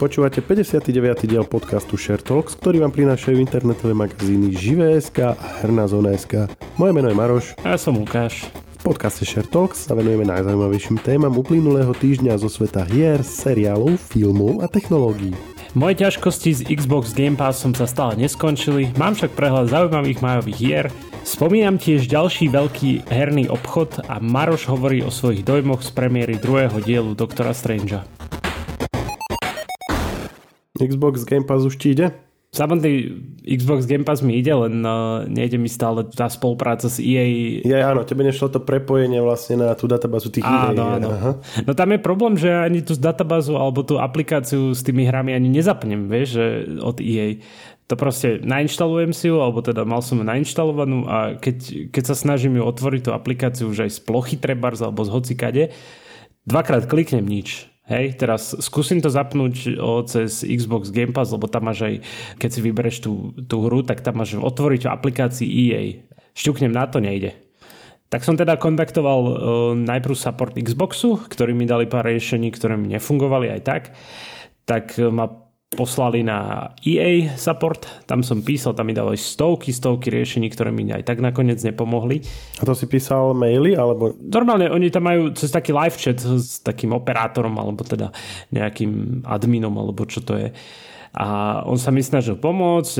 Počúvate 59. diel podcastu Share Talks, ktorý vám prinášajú internetové magazíny Živé.sk a Herná zóna.sk. Moje meno je Maroš. A ja som Lukáš. V podcaste Share Talks sa venujeme najzaujímavejším témam uplynulého týždňa zo sveta hier, seriálov, filmov a technológií. Moje ťažkosti s Xbox Game Passom sa stále neskončili, mám však prehľad zaujímavých majových hier, spomínam tiež ďalší veľký herný obchod a Maroš hovorí o svojich dojmoch z premiéry druhého dielu Doktora Strangea. Xbox Game Pass už ti ide? Samotný Xbox Game Pass mi ide, len uh, nejde mi stále tá spolupráca s EA. Ja áno, tebe nešlo to prepojenie vlastne na tú databázu tých áno, EA. Áno. Aha. No tam je problém, že ani tú databázu alebo tú aplikáciu s tými hrami ani nezapnem, vieš, že od EA. To proste nainštalujem si ju, alebo teda mal som ju nainštalovanú a keď, keď sa snažím ju otvoriť tú aplikáciu už aj z plochy trebárs alebo z hocikade, dvakrát kliknem nič Hej, teraz skúsim to zapnúť o, cez Xbox Game Pass, lebo tam máš aj, keď si vybereš tú, tú hru, tak tam máš otvoriť aplikácii EA. Šťuknem na to, nejde. Tak som teda kontaktoval uh, najprv support Xboxu, ktorí mi dali pár riešení, ktoré mi nefungovali aj tak. Tak ma poslali na EA support, tam som písal, tam mi dali stovky, stovky riešení, ktoré mi aj tak nakoniec nepomohli. A to si písal maily, alebo? Normálne, oni tam majú cez taký live chat s takým operátorom, alebo teda nejakým adminom, alebo čo to je. A on sa mi snažil pomôcť,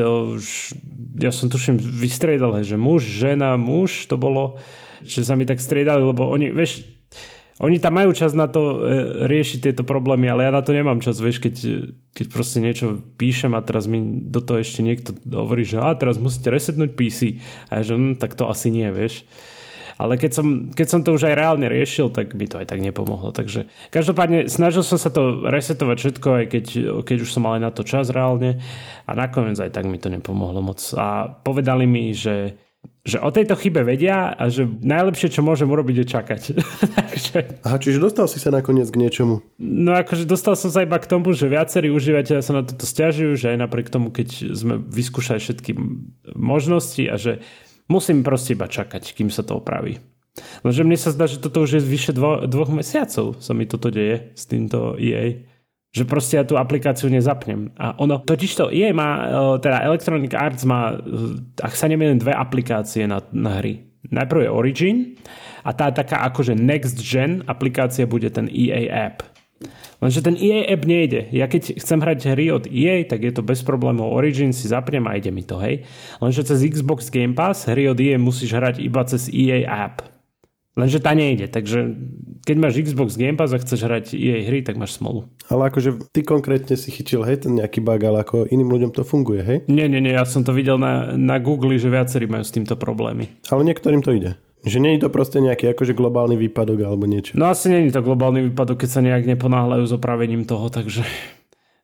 ja som tuším vystriedal, že muž, žena, muž, to bolo, že sa mi tak striedali, lebo oni, vieš, oni tam majú čas na to e, riešiť tieto problémy, ale ja na to nemám čas, vieš, keď, keď proste niečo píšem a teraz mi do toho ešte niekto hovorí, že a teraz musíte resetnúť PC. A ja že hm, tak to asi nie, vieš. Ale keď som, keď som to už aj reálne riešil, tak mi to aj tak nepomohlo. Takže každopádne snažil som sa to resetovať všetko, aj keď, keď už som mal aj na to čas reálne. A nakoniec aj tak mi to nepomohlo moc. A povedali mi, že že o tejto chybe vedia a že najlepšie, čo môžem urobiť, je čakať. Takže... Aha, čiže dostal si sa nakoniec k niečomu? No akože dostal som sa iba k tomu, že viacerí užívateľia sa na toto stiažujú, že aj napriek tomu, keď sme vyskúšali všetky možnosti a že musím proste iba čakať, kým sa to opraví. Lenže mne sa zdá, že toto už je vyše dvo, dvoch mesiacov sa mi toto deje s týmto EA že proste ja tú aplikáciu nezapnem. A ono, totiž to je, má, e, teda Electronic Arts má, e, ak sa neviem, dve aplikácie na, na hry. Najprv je Origin a tá taká akože next gen aplikácia bude ten EA app. Lenže ten EA app nejde. Ja keď chcem hrať hry od EA, tak je to bez problémov. Origin si zapnem a ide mi to, hej. Lenže cez Xbox Game Pass hry od EA musíš hrať iba cez EA app. Lenže tá nejde, takže keď máš Xbox Game Pass a chceš hrať jej hry, tak máš smolu. Ale akože ty konkrétne si chytil, hej, ten nejaký bug, ale ako iným ľuďom to funguje, hej? Nie, nie, nie, ja som to videl na, na Google, že viacerí majú s týmto problémy. Ale niektorým to ide. Že nie je to proste nejaký akože globálny výpadok alebo niečo. No asi nie je to globálny výpadok, keď sa nejak neponáhľajú s opravením toho, takže...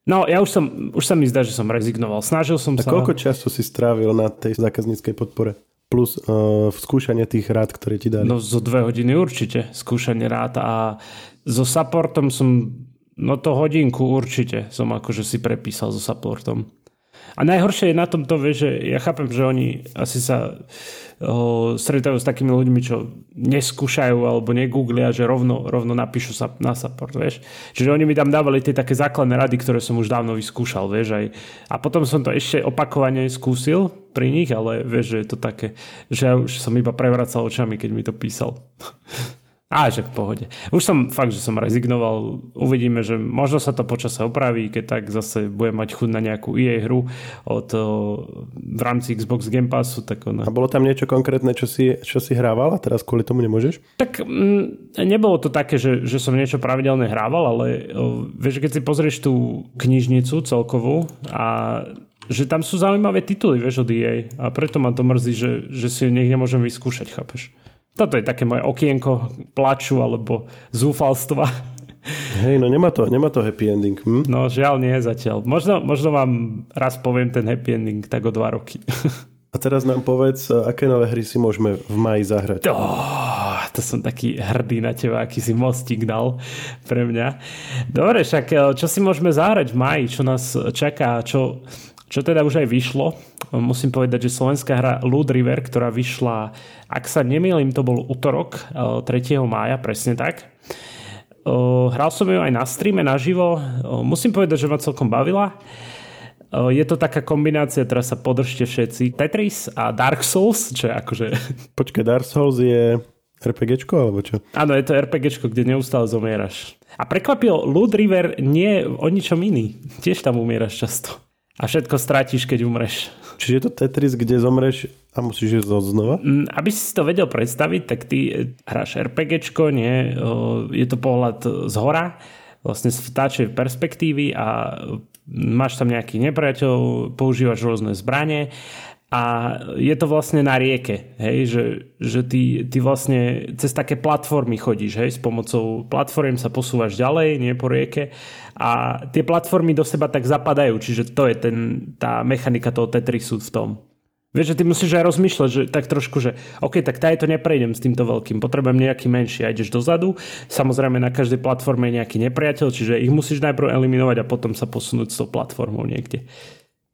No, ja už som, už sa mi zdá, že som rezignoval. Snažil som a sa... koľko času si strávil na tej zákazníckej podpore? Plus uh, skúšanie tých rád, ktoré ti dali? No zo dve hodiny určite skúšanie rád a so supportom som, no to hodinku určite som akože si prepísal so supportom. A najhoršie je na tom to, že ja chápem, že oni asi sa o, stretajú s takými ľuďmi, čo neskúšajú alebo negooglia, že rovno, rovno napíšu sa na support, vieš. Čiže oni mi tam dávali tie také základné rady, ktoré som už dávno vyskúšal, vieš. Aj. A potom som to ešte opakovane skúsil pri nich, ale vieš, že je to také, že ja už som iba prevracal očami, keď mi to písal. A že v pohode. Už som fakt, že som rezignoval. Uvidíme, že možno sa to počase opraví, keď tak zase budem mať chuť na nejakú EA hru od, v rámci Xbox Game Passu. Tak ona... A bolo tam niečo konkrétne, čo si, čo si hrával a teraz kvôli tomu nemôžeš? Tak m, mm, nebolo to také, že, že som niečo pravidelne hrával, ale o, vieš, keď si pozrieš tú knižnicu celkovú a že tam sú zaujímavé tituly, vieš, od EA a preto ma to mrzí, že, že si nech nemôžem vyskúšať, chápeš? Toto je také moje okienko plaču alebo zúfalstva. Hej, no nemá to, nemá to happy ending. Hm? No žiaľ nie zatiaľ. Možno, možno vám raz poviem ten happy ending tak o dva roky. A teraz nám povedz, aké nové hry si môžeme v maji zahrať. Oh, to som taký hrdý na teba, aký si mostík dal pre mňa. Dobre, však čo si môžeme zahrať v maji, čo nás čaká, čo, čo teda už aj vyšlo. Musím povedať, že slovenská hra Loot River, ktorá vyšla, ak sa nemýlim, to bol útorok 3. Eh, mája, presne tak. hral som ju aj na streame naživo. Musím povedať, že ma celkom bavila. Je to taká kombinácia, teraz sa podržte všetci, Tetris a Dark Souls, čo je akože... Počkaj, Dark Souls je RPGčko alebo čo? Áno, je to RPGčko, kde neustále zomieraš. A prekvapil, Loot River nie o ničom iný. Tiež tam umieraš často. A všetko strátiš, keď umreš. Čiže je to Tetris, kde zomreš a musíš ísť znova? Mm, aby si to vedel predstaviť, tak ty eh, hráš RPGčko, nie? Je to pohľad z hora, vlastne z vtáčej perspektívy a máš tam nejaký nepriateľ, používaš rôzne zbranie a je to vlastne na rieke, hej, že, že ty, ty vlastne cez také platformy chodíš, hej, s pomocou platform sa posúvaš ďalej, nie po rieke a tie platformy do seba tak zapadajú, čiže to je ten, tá mechanika toho Tetrisu v tom. Vieš, že ty musíš aj rozmýšľať, že tak trošku, že OK, tak tady to neprejdem s týmto veľkým, potrebujem nejaký menší a ideš dozadu. Samozrejme na každej platforme je nejaký nepriateľ, čiže ich musíš najprv eliminovať a potom sa posunúť s tou platformou niekde.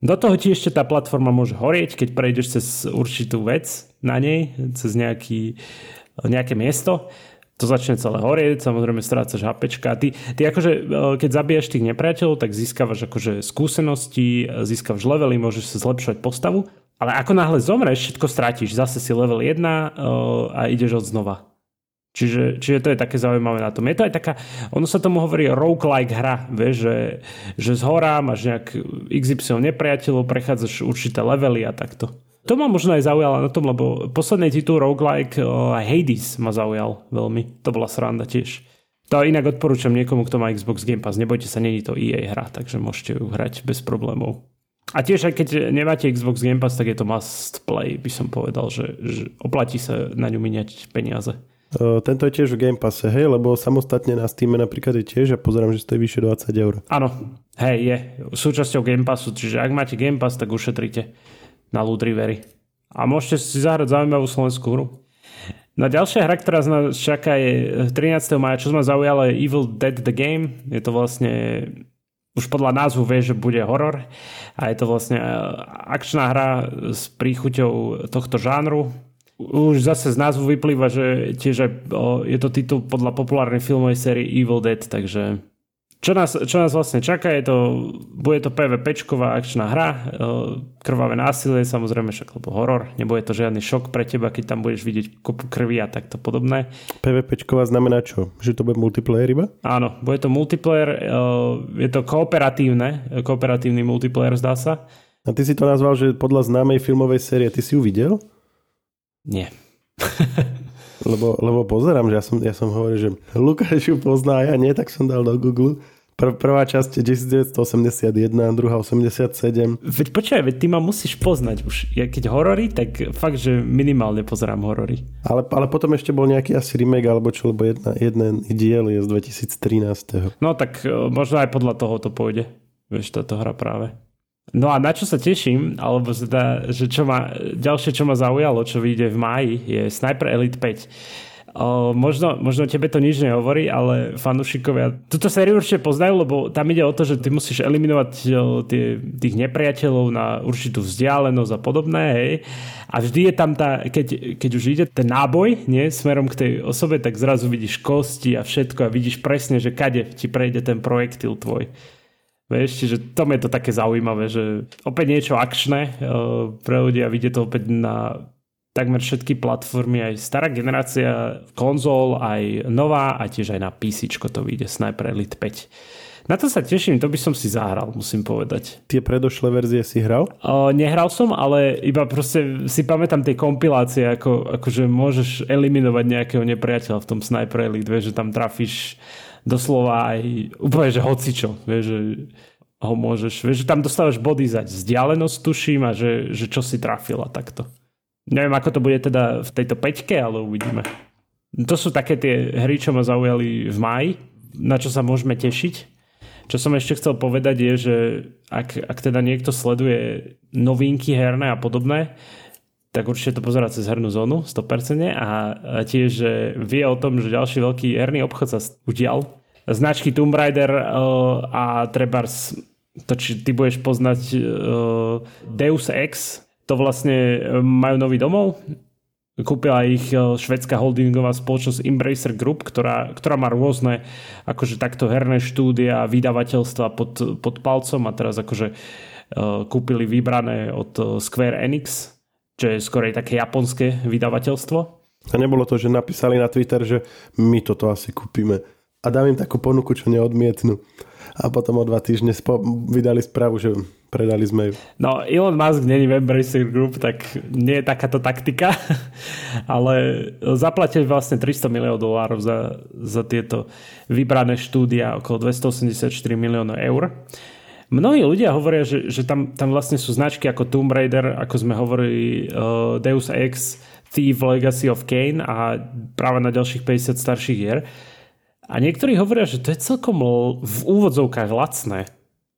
Do toho ti ešte tá platforma môže horieť, keď prejdeš cez určitú vec na nej, cez nejaký, nejaké miesto to začne celé horieť, samozrejme strácaš HPčka. Ty, ty akože, e, keď zabiješ tých nepriateľov, tak získavaš akože skúsenosti, získavaš levely, môžeš sa zlepšovať postavu ale ako náhle zomreš, všetko strátiš. Zase si level 1 uh, a ideš od znova. Čiže, čiže to je také zaujímavé na tom. Je to aj taká, ono sa tomu hovorí roguelike hra, vieš, že, že z hora máš nejak XY nepriateľov, prechádzaš určité levely a takto. To ma možno aj zaujalo na tom, lebo posledný titul roguelike uh, Hades ma zaujal veľmi. To bola sranda tiež. To inak odporúčam niekomu, kto má Xbox Game Pass. Nebojte sa, není to EA hra, takže môžete ju hrať bez problémov. A tiež aj keď nemáte Xbox Game Pass, tak je to must play, by som povedal, že, že oplatí sa na ňu miniať peniaze. Uh, tento je tiež v Game Passe, hej, lebo samostatne na Steam napríklad je tiež a pozerám, že stojí vyše 20 eur. Áno, hej, je súčasťou Game Passu, čiže ak máte Game Pass, tak ušetrite na Loot Rivery. A môžete si zahrať zaujímavú slovenskú hru. No ďalšia hra, ktorá z nás čaká je 13. maja, čo ma zaujalo je Evil Dead The Game. Je to vlastne už podľa názvu vie, že bude horor a je to vlastne e, akčná hra s príchuťou tohto žánru. Už zase z názvu vyplýva, že tiež je to titul podľa populárnej filmovej série Evil Dead, takže čo nás, čo nás vlastne čaká, je to, bude to PvPčková akčná hra, krvavé násilie, samozrejme však, lebo horor, nebude to žiadny šok pre teba, keď tam budeš vidieť kopu krvi a takto podobné. PvPčková znamená čo? Že to bude multiplayer iba? Áno, bude to multiplayer, je to kooperatívne, kooperatívny multiplayer zdá sa. A ty si to nazval, že podľa známej filmovej série, ty si ju videl? Nie. lebo, lebo pozerám, že ja som, ja som hovoril, že Lukáš ju pozná, ja nie, tak som dal do Google Pr- prvá časť je 1981, druhá 87. Veď počkaj, veď ty ma musíš poznať už. Ja keď horory, tak fakt, že minimálne pozerám horory. Ale, ale potom ešte bol nejaký asi remake alebo čo, lebo jedna, jeden diel je z 2013. No tak e, možno aj podľa toho to pôjde. Vieš, táto hra práve. No a na čo sa teším, alebo teda, že čo ma, ďalšie, čo ma zaujalo, čo vyjde v máji, je Sniper Elite 5 O, možno, možno tebe to nič nehovorí, ale fanúšikovia túto sériu určite poznajú, lebo tam ide o to, že ty musíš eliminovať tie, tých nepriateľov na určitú vzdialenosť a podobné. Hej. A vždy je tam tá, keď, keď už ide ten náboj nie, smerom k tej osobe, tak zrazu vidíš kosti a všetko a vidíš presne, že kade ti prejde ten projektil tvoj. Vieš, čiže tom je to také zaujímavé, že opäť niečo akčné pre ľudia, vidie to opäť na takmer všetky platformy, aj stará generácia konzol, aj nová a tiež aj na PC to vyjde Sniper Elite 5. Na to sa teším, to by som si zahral, musím povedať. Tie predošlé verzie si hral? O, nehral som, ale iba proste si pamätám tie kompilácie, ako, akože môžeš eliminovať nejakého nepriateľa v tom Sniper Elite, vieš, že tam trafíš doslova aj úplne, že hocičo, vieš, že ho môžeš, vieš, že tam dostávaš body za vzdialenosť, tuším, a že, že čo si trafil a takto. Neviem, ako to bude teda v tejto peťke, ale uvidíme. To sú také tie hry, čo ma zaujali v máji, na čo sa môžeme tešiť. Čo som ešte chcel povedať je, že ak, ak teda niekto sleduje novinky herné a podobné, tak určite to pozerá cez hernú zónu 100% a tiež vie o tom, že ďalší veľký herný obchod sa udial. Značky Tomb Raider uh, a trebárs to, či ty budeš poznať uh, Deus Ex, to vlastne e, majú nový domov Kúpila ich e, švedská holdingová spoločnosť Embracer Group, ktorá, ktorá má rôzne akože takto herné štúdia a vydavateľstva pod, pod palcom a teraz akože kúpili vybrané od e, Square Enix, čo je skorej také japonské vydavateľstvo. A nebolo to, že napísali na Twitter, že my toto asi kúpime a dám im takú ponuku, čo neodmietnú. A potom o dva týždne spo- vydali správu, že predali sme ju. No, Elon Musk není v Embracer Group, tak nie je takáto taktika, ale zaplatili vlastne 300 miliónov dolárov za, za tieto vybrané štúdia, okolo 284 miliónov eur. Mnohí ľudia hovoria, že, že tam, tam vlastne sú značky ako Tomb Raider, ako sme hovorili uh, Deus Ex, Thief, Legacy of Kane a práve na ďalších 50 starších hier. A niektorí hovoria, že to je celkom v úvodzovkách lacné.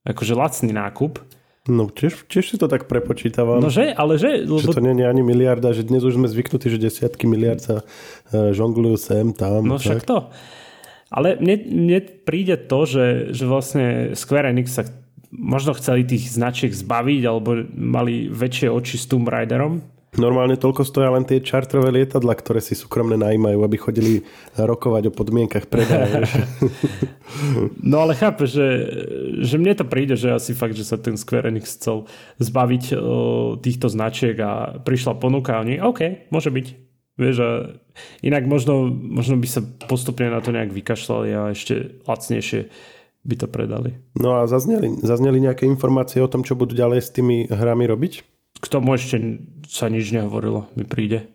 Akože lacný nákup. No tiež, tiež si to tak prepočítavam. No že, ale že... Lebo... Že to nie je ani miliarda, že dnes už sme zvyknutí, že desiatky miliard sa uh, žonglujú sem, tam. No však to. Ale mne, mne príde to, že, že vlastne Square Enix sa možno chceli tých značiek zbaviť alebo mali väčšie oči s Tomb Raiderom, Normálne toľko stoja len tie čartrové lietadla, ktoré si súkromne najímajú, aby chodili rokovať o podmienkach predaja. no ale chápe, že, že mne to príde, že asi fakt, že sa ten Square Enix chcel zbaviť o, týchto značiek a prišla ponuka a oni, OK, môže byť. Vieš, a inak možno, možno by sa postupne na to nejak vykašľali a ešte lacnejšie by to predali. No a zazneli, zazneli nejaké informácie o tom, čo budú ďalej s tými hrami robiť? k tomu ešte sa nič nehovorilo, mi príde.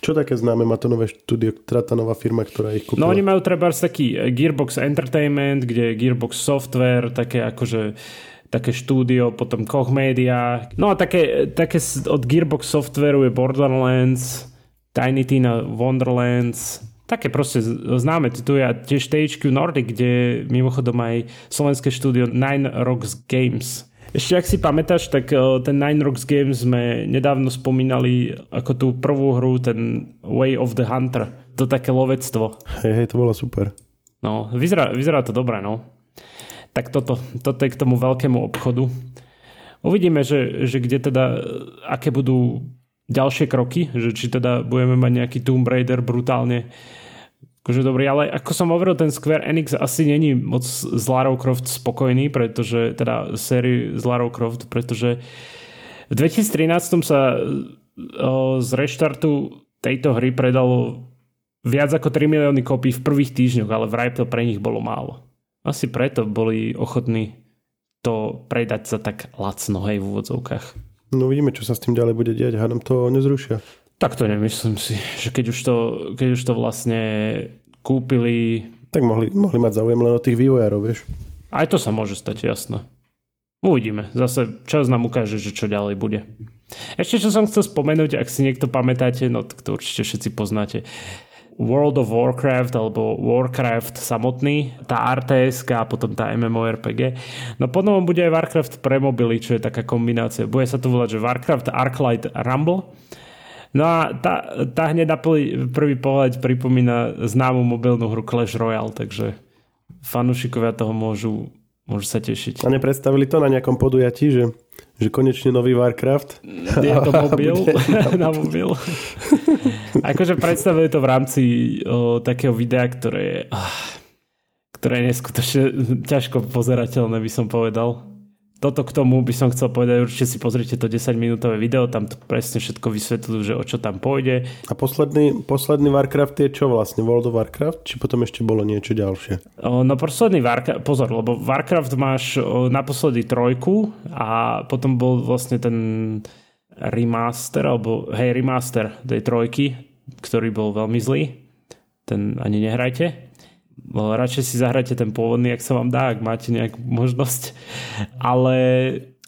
Čo také známe má to nové štúdio, teda tá nová firma, ktorá ich kúpila? No oni majú treba taký eh, Gearbox Entertainment, kde je Gearbox Software, také akože také štúdio, potom Koch Media. No a také, také od Gearbox Softwareu je Borderlands, Tiny Tina Wonderlands, také proste známe tituly a tiež THQ Nordic, kde mimochodom aj slovenské štúdio Nine Rocks Games ešte ak si pamätáš, tak eh, ten Nine Rocks Games sme nedávno spomínali ako tú prvú hru, ten Way of the Hunter. To také lovectvo. Hej, hej, to bolo super. No, vyzerá, vyzerá to dobre, no. Tak toto, toto je k tomu veľkému obchodu. Uvidíme, že, že kde teda, eh, aké budú ďalšie kroky, že či teda budeme mať nejaký Tomb Raider brutálne akože dobrý, ale ako som hovoril, ten Square Enix asi není moc z Lara Croft spokojný, pretože, teda sérii z Lara Croft, pretože v 2013 sa o, z reštartu tejto hry predalo viac ako 3 milióny kopí v prvých týždňoch, ale vraj to pre nich bolo málo. Asi preto boli ochotní to predať za tak lacno, hej, v úvodzovkách. No vidíme, čo sa s tým ďalej bude diať. Hádam to nezrušia. Tak to nemyslím si, že keď už to, keď už to vlastne kúpili... Tak mohli, mohli mať záujem len o tých vývojárov, vieš. Aj to sa môže stať, jasno. Uvidíme. Zase čas nám ukáže, že čo ďalej bude. Ešte čo som chcel spomenúť, ak si niekto pamätáte, no to určite všetci poznáte. World of Warcraft alebo Warcraft samotný, tá RTS a potom tá MMORPG. No potom bude aj Warcraft pre mobily, čo je taká kombinácia. Bude sa to volať, že Warcraft Arclight Rumble No a tá, tá hneď na prvý, pohľad pripomína známu mobilnú hru Clash Royale, takže fanúšikovia toho môžu, môžu sa tešiť. A nepredstavili to na nejakom podujatí, že, že konečne nový Warcraft? Je to mobil? na mobil. akože predstavili to v rámci o, takého videa, ktoré je, oh, ktoré je neskutočne ťažko pozerateľné, by som povedal toto k tomu by som chcel povedať, určite si pozrite to 10 minútové video, tam to presne všetko vysvetľujú, že o čo tam pôjde. A posledný, posledný Warcraft je čo vlastne? World of Warcraft? Či potom ešte bolo niečo ďalšie? O, no posledný Warcraft, pozor, lebo Warcraft máš o, naposledy trojku a potom bol vlastne ten remaster, alebo hej, remaster tej trojky, ktorý bol veľmi zlý. Ten ani nehrajte radšej si zahrajte ten pôvodný, ak sa vám dá, ak máte nejakú možnosť. Ale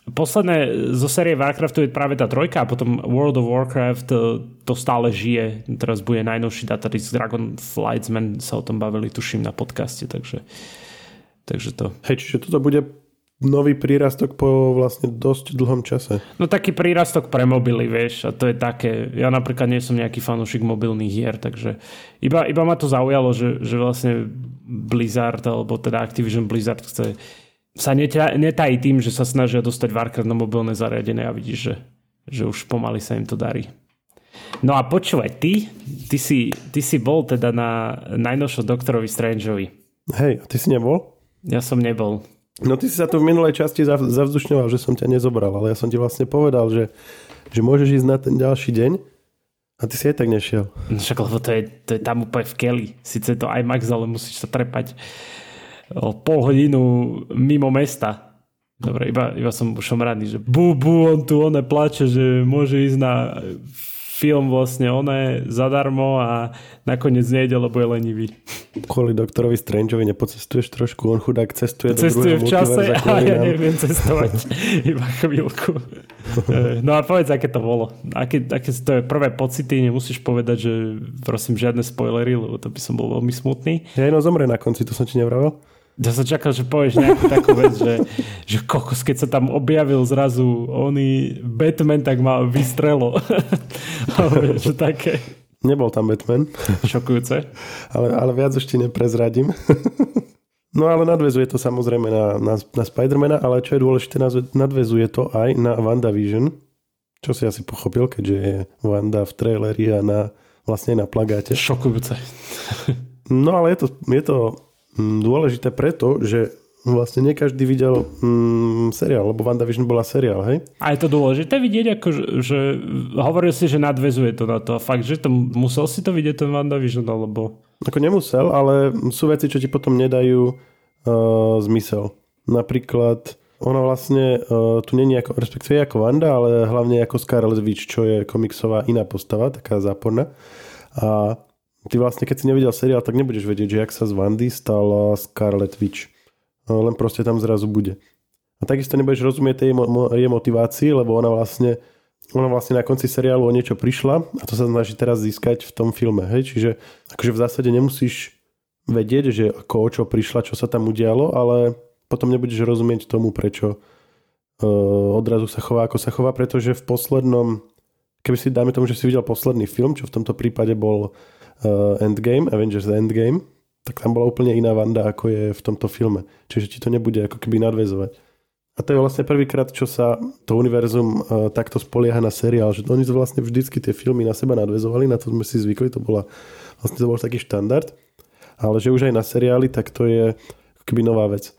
posledné zo série Warcraftu je práve tá trojka a potom World of Warcraft to, to stále žije. Teraz bude najnovší datadisk Dragon Flightsman, sa o tom bavili, tuším, na podcaste, takže, takže to. Hej, čiže toto bude nový prírastok po vlastne dosť dlhom čase. No taký prírastok pre mobily, vieš, a to je také, ja napríklad nie som nejaký fanúšik mobilných hier, takže iba, iba ma to zaujalo, že, že vlastne Blizzard, alebo teda Activision Blizzard chce sa netají tým, že sa snažia dostať Warcraft na mobilné zariadenie a vidíš, že, že už pomaly sa im to darí. No a počúvaj, ty, ty, si, ty si bol teda na najnovšom doktorovi Strangeovi. Hej, a ty si nebol? Ja som nebol. No ty si sa tu v minulej časti zavzdušňoval, že som ťa nezobral, ale ja som ti vlastne povedal, že, že môžeš ísť na ten ďalší deň a ty si aj tak nešiel. No však lebo to je, to je tam úplne v keli. Sice to aj Max, ale musíš sa trepať o pol hodinu mimo mesta. Dobre, iba, iba som už rád, že bu, bu, on tu one plače, že môže ísť na film vlastne oné zadarmo a nakoniec nejde, lebo je lenivý. Kvôli doktorovi Strangeovi nepocestuješ trošku, on chudák cestuje, cestuje do v čase a ja neviem cestovať iba chvíľku. Eh, no a povedz, aké to bolo. Aké, aké to je prvé pocity, nemusíš povedať, že prosím žiadne spoilery, lebo to by som bol veľmi smutný. Ja no zomre na konci, to som ti nevravel. Ja som čakal, že povieš nejakú takú vec, že, že kokos, keď sa tam objavil zrazu oný Batman, tak ma vystrelo. že také. Nebol tam Batman. Šokujúce. ale, ale viac ešte neprezradím. no ale nadvezuje to samozrejme na, na, na Spidermana, ale čo je dôležité, nadvezuje to aj na WandaVision, čo si asi pochopil, keďže je Wanda v traileri a na, vlastne na plagáte. Šokujúce. no ale je to, je to dôležité preto, že vlastne nie každý videl mm, seriál, lebo WandaVision bola seriál, hej? A je to dôležité vidieť, ako, že, že hovoril si, že nadvezuje to na to. Fakt, že to, musel si to vidieť ten WandaVision, alebo... Ako nemusel, ale sú veci, čo ti potom nedajú uh, zmysel. Napríklad ona vlastne uh, tu není ako, respektíve ako Wanda, ale hlavne ako Scarlet Witch, čo je komiksová iná postava, taká záporná. A ty vlastne, keď si nevidel seriál, tak nebudeš vedieť, že jak sa z Wandy stala Scarlet Witch. No, len proste tam zrazu bude. A takisto nebudeš rozumieť tej jej motivácii, lebo ona vlastne, ona vlastne na konci seriálu o niečo prišla a to sa snaží teraz získať v tom filme. Hej? Čiže akože v zásade nemusíš vedieť, že ako o čo prišla, čo sa tam udialo, ale potom nebudeš rozumieť tomu, prečo uh, odrazu sa chová, ako sa chová, pretože v poslednom, keby si dáme tomu, že si videl posledný film, čo v tomto prípade bol Endgame, Avengers Endgame, tak tam bola úplne iná Vanda, ako je v tomto filme. Čiže ti to nebude ako keby nadvezovať. A to je vlastne prvýkrát, čo sa to univerzum uh, takto spolieha na seriál, že oni vlastne vždycky tie filmy na seba nadvezovali, na to sme si zvykli, to bola vlastne to bol taký štandard, ale že už aj na seriály, tak to je keby nová vec.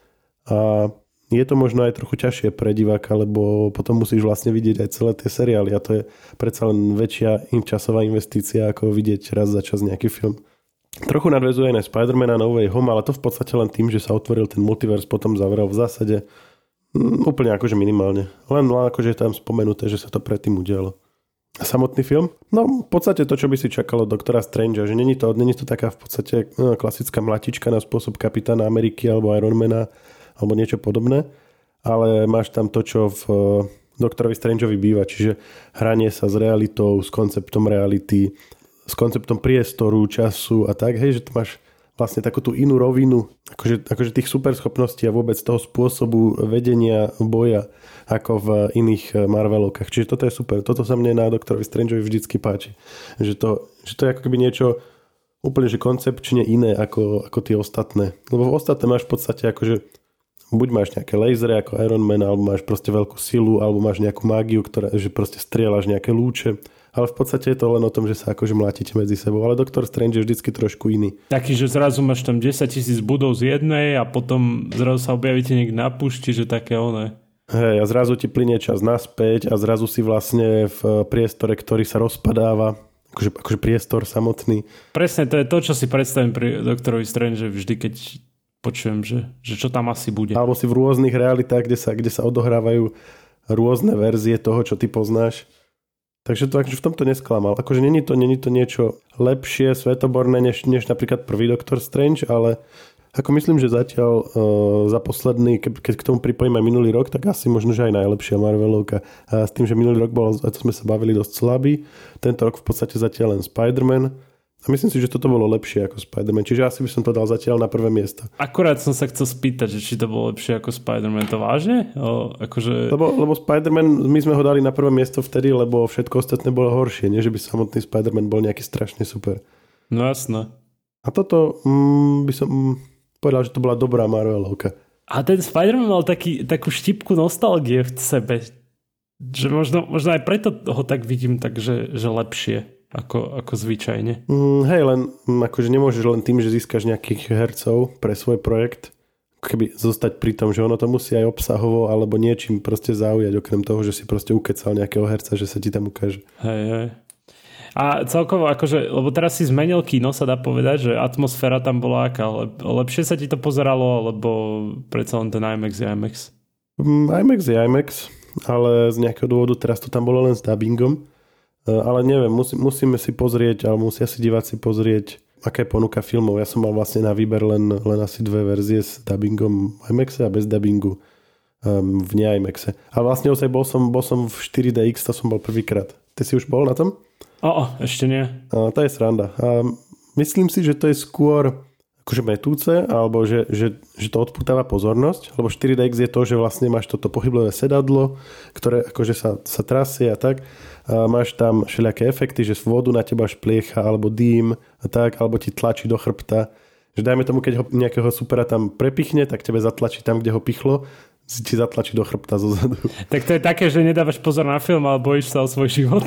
A je to možno aj trochu ťažšie pre diváka, lebo potom musíš vlastne vidieť aj celé tie seriály a to je predsa len väčšia časová investícia, ako vidieť raz za čas nejaký film. Trochu nadvezuje aj na Spider-Man No Way Home, ale to v podstate len tým, že sa otvoril ten multivers, potom zavrel v zásade mm, úplne akože minimálne. Len, len akože je tam spomenuté, že sa to predtým udialo. A samotný film? No, v podstate to, čo by si čakalo doktora Strange, že není to, není to taká v podstate no, klasická mlatička na spôsob Kapitána Ameriky alebo Ironmana, alebo niečo podobné, ale máš tam to, čo v eh, Doktorovi Strangeovi býva, čiže hranie sa s realitou, s konceptom reality, s konceptom priestoru, času a tak, hej, že to máš vlastne takú tú inú rovinu, akože, akože tých superschopností a vôbec toho spôsobu vedenia boja ako v iných eh, Marvelovkách. Čiže toto je super. Toto sa mne na Doktorovi Strangeovi vždycky páči. Že to, že to je ako keby niečo úplne že koncepčne iné ako, ako tie ostatné. Lebo v ostatné máš v podstate akože buď máš nejaké lasery ako Iron Man, alebo máš proste veľkú silu, alebo máš nejakú mágiu, ktorá, že proste strieľaš nejaké lúče. Ale v podstate je to len o tom, že sa akože mlátite medzi sebou. Ale Doktor Strange je vždycky trošku iný. Taký, že zrazu máš tam 10 tisíc budov z jednej a potom zrazu sa objavíte niekde na púšti, že také one. Hej, a zrazu ti plinie čas naspäť a zrazu si vlastne v priestore, ktorý sa rozpadáva, akože, akože priestor samotný. Presne, to je to, čo si predstavím pri doktorovi Strange, vždy keď počujem, že, že čo tam asi bude. Alebo si v rôznych realitách, kde sa, kde sa odohrávajú rôzne verzie toho, čo ty poznáš. Takže to akože v tomto nesklamal. Akože není to, není to niečo lepšie, svetoborné, než, než napríklad prvý Doctor Strange, ale ako myslím, že zatiaľ uh, za posledný, ke, keď k tomu pripojíme minulý rok, tak asi možno, že aj najlepšia Marvelovka. A s tým, že minulý rok bol, to sme sa bavili, dosť slabý. Tento rok v podstate zatiaľ len Spider-Man a myslím si, že toto bolo lepšie ako Spider-Man, čiže asi by som to dal zatiaľ na prvé miesto. Akurát som sa chcel spýtať, že či to bolo lepšie ako Spider-Man, to vážne? O, akože... lebo, lebo Spider-Man, my sme ho dali na prvé miesto vtedy, lebo všetko ostatné bolo horšie, nie že by samotný Spider-Man bol nejaký strašne super. No jasno. A toto mm, by som mm, povedal, že to bola dobrá Marvelovka. A ten Spider-Man mal taký, takú štipku nostalgie v sebe. že možno, možno aj preto ho tak vidím tak, že, že lepšie ako, ako zvyčajne. Mm, hej, len mm, akože nemôžeš len tým, že získaš nejakých hercov pre svoj projekt, keby zostať pri tom, že ono to musí aj obsahovo alebo niečím proste zaujať, okrem toho, že si proste ukecal nejakého herca, že sa ti tam ukáže. Hej, hej. A celkovo, akože, lebo teraz si zmenil kino, sa dá povedať, že atmosféra tam bola aká. Lepšie sa ti to pozeralo, alebo predsa len ten IMAX je IMAX? Mm, IMAX je IMAX, ale z nejakého dôvodu teraz to tam bolo len s dubbingom. E, ale neviem, musí, musíme si pozrieť, ale musia si diváci pozrieť, aké ponuka filmov. Ja som mal vlastne na výber len, len asi dve verzie s dubbingom IMAX a bez dubbingu um, v ne-IMAXe. A vlastne ozaj bol som, bol som v 4DX, to som bol prvýkrát. Ty si už bol na tom? O, ešte nie. A, to je sranda. A myslím si, že to je skôr akože metúce, alebo že, že, že to odputáva pozornosť, lebo 4DX je to, že vlastne máš toto pohyblové sedadlo, ktoré akože sa, sa trasie a tak. Máš tam všelijaké efekty, že vodu na teba špliecha, alebo dým a tak, alebo ti tlačí do chrbta. Že dajme tomu, keď ho nejakého supera tam prepichne, tak tebe zatlačí tam, kde ho pichlo, ti zatlačí do chrbta zo zadu. Tak to je také, že nedávaš pozor na film, ale bojíš sa o svoj život.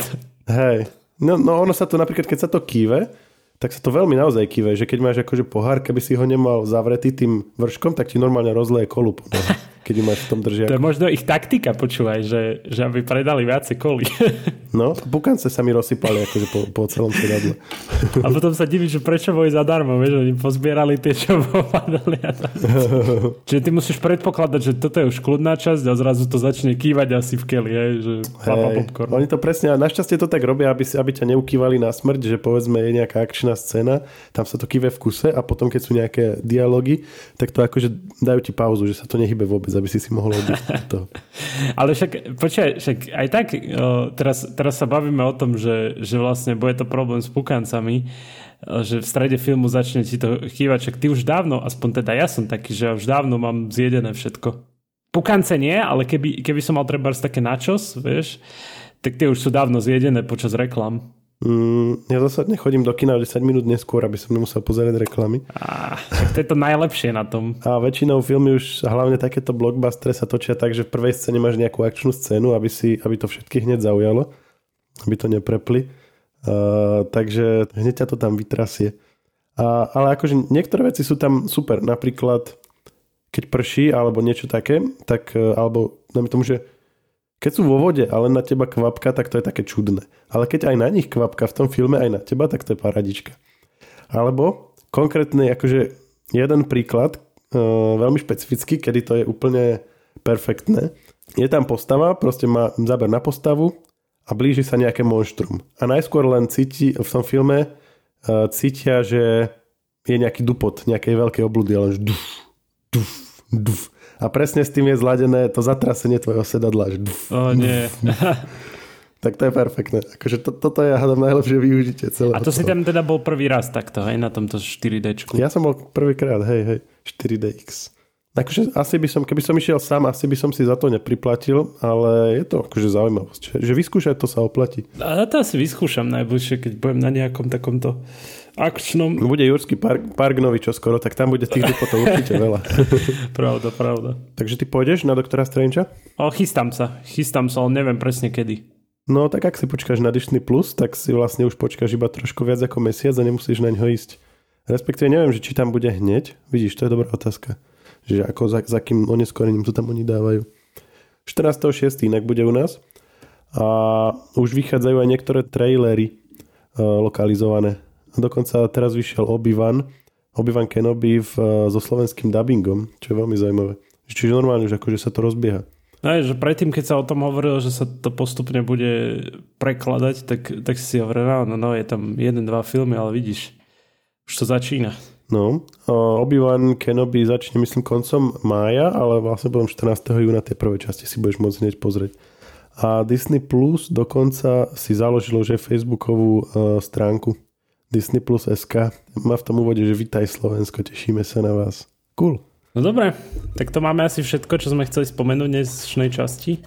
Hej, No, no ono sa to napríklad, keď sa to kýve, tak sa to veľmi naozaj kýve, že keď máš akože pohár, keby si ho nemal zavretý tým vrškom, tak ti normálne rozleje kolup. keď ju máš v tom držiaku. To je možno ich taktika, počúvaj, že, že aby predali viacej koli. no, pukance sa mi rozsypali akože po, po celom sedadle. A potom sa divíš, že prečo boli zadarmo, vieš, oni pozbierali tie, čo popadali. Čiže ty musíš predpokladať, že toto je už kľudná časť a zrazu to začne kývať asi v keli, hej, že hey, popcorn. Oni to presne, a našťastie to tak robia, aby, aby ťa neukývali na smrť, že povedzme je nejaká akčná scéna, tam sa to kýve v kuse a potom keď sú nejaké dialógy, tak to akože dajú ti pauzu, že sa to nehybe vôbec aby si si mohol to. Ale však, počkaj, však aj tak, o, teraz, teraz sa bavíme o tom, že, že vlastne bude to problém s pukancami, že v strede filmu začne ti to chývať, však ty už dávno, aspoň teda ja som taký, že už dávno mám zjedené všetko. Pukance nie, ale keby, keby som mal treba také načos, vieš, tak tie už sú dávno zjedené počas reklam. Mm, ja zásadne chodím do kina 10 minút neskôr, aby som nemusel pozerať reklamy. Ah, to je to najlepšie na tom. A väčšinou filmy už, hlavne takéto blockbustery sa točia tak, že v prvej scéne máš nejakú akčnú scénu, aby, si, aby to všetkých hneď zaujalo, aby to neprepli. Uh, takže hneď ťa to tam vytrasie. A, ale akože niektoré veci sú tam super. Napríklad, keď prší alebo niečo také, tak, e, alebo dajme tomu, že keď sú vo vode, ale na teba kvapka, tak to je také čudné. Ale keď aj na nich kvapka v tom filme, aj na teba, tak to je paradička. Alebo konkrétne, akože jeden príklad, uh, veľmi špecifický, kedy to je úplne perfektné. Je tam postava, proste má záber na postavu a blíži sa nejaké monštrum. A najskôr len cíti, v tom filme uh, cítia, že je nejaký dupot, nejakej veľkej obludy, ale duf, duf, duf. A presne s tým je zladené to zatrasenie tvojho sedadla. Že o nie. tak to je perfektné. Akože to, toto je, hádam, najlepšie využitie celého. A to toho. si tam teda bol prvý raz takto, hej, na tomto 4D. Ja som bol prvýkrát, hej, hej, 4DX. Akože asi by som, keby som išiel sám, asi by som si za to nepriplatil, ale je to akože zaujímavosť. Že vyskúšať to sa oplatí. A to asi vyskúšam najbližšie, keď budem na nejakom takomto akčnom... Bude Jurský park, park nový čo skoro, tak tam bude tých dupotov určite veľa. pravda, pravda. Takže ty pôjdeš na doktora Strangea? O, chystám sa, chystám sa, ale neviem presne kedy. No tak ak si počkáš na Disney Plus, tak si vlastne už počkáš iba trošku viac ako mesiac a nemusíš na ňo ísť. Respektíve neviem, že či tam bude hneď. Vidíš, to je dobrá otázka. Že ako za, za kým oneskorením to tam oni dávajú. 14.6. inak bude u nás. A už vychádzajú aj niektoré trailery uh, lokalizované Dokonca teraz vyšiel Obi-Wan, Obi-Wan Kenobi v, e, so slovenským dubbingom, čo je veľmi zaujímavé. Čiže normálne, že akože sa to rozbieha. Aj, že predtým, keď sa o tom hovorilo, že sa to postupne bude prekladať, tak, tak si hovoril, no, no, no, je tam jeden, dva filmy, ale vidíš, už to začína. No, Obi-Wan Kenobi začne, myslím, koncom mája, ale vlastne potom 14. júna tie prvé časti si budeš môcť hneď pozrieť. A Disney Plus dokonca si založilo, že Facebookovú uh, stránku Disney Plus SK má v tom úvode, že vítaj Slovensko, tešíme sa na vás. Cool. No dobre, tak to máme asi všetko, čo sme chceli spomenúť v dnešnej časti.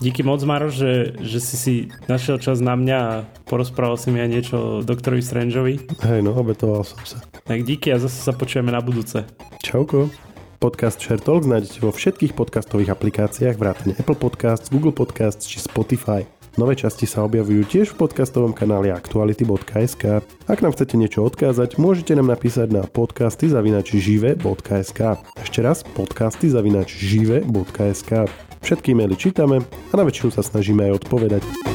Díky moc, Maro, že, že si si našiel čas na mňa a porozprával si mi aj niečo o doktorovi Strangeovi. Hej, no, obetoval som sa. Tak díky a zase sa počujeme na budúce. Čauko. Podcast Share Talks nájdete vo všetkých podcastových aplikáciách vrátane Apple Podcasts, Google Podcasts či Spotify. Nové časti sa objavujú tiež v podcastovom kanáli aktuality.sk. Ak nám chcete niečo odkázať, môžete nám napísať na podcasty zavinačžive.sk. Ešte raz podcasty zavinačžive.sk. Všetky maily čítame a na väčšinu sa snažíme aj odpovedať.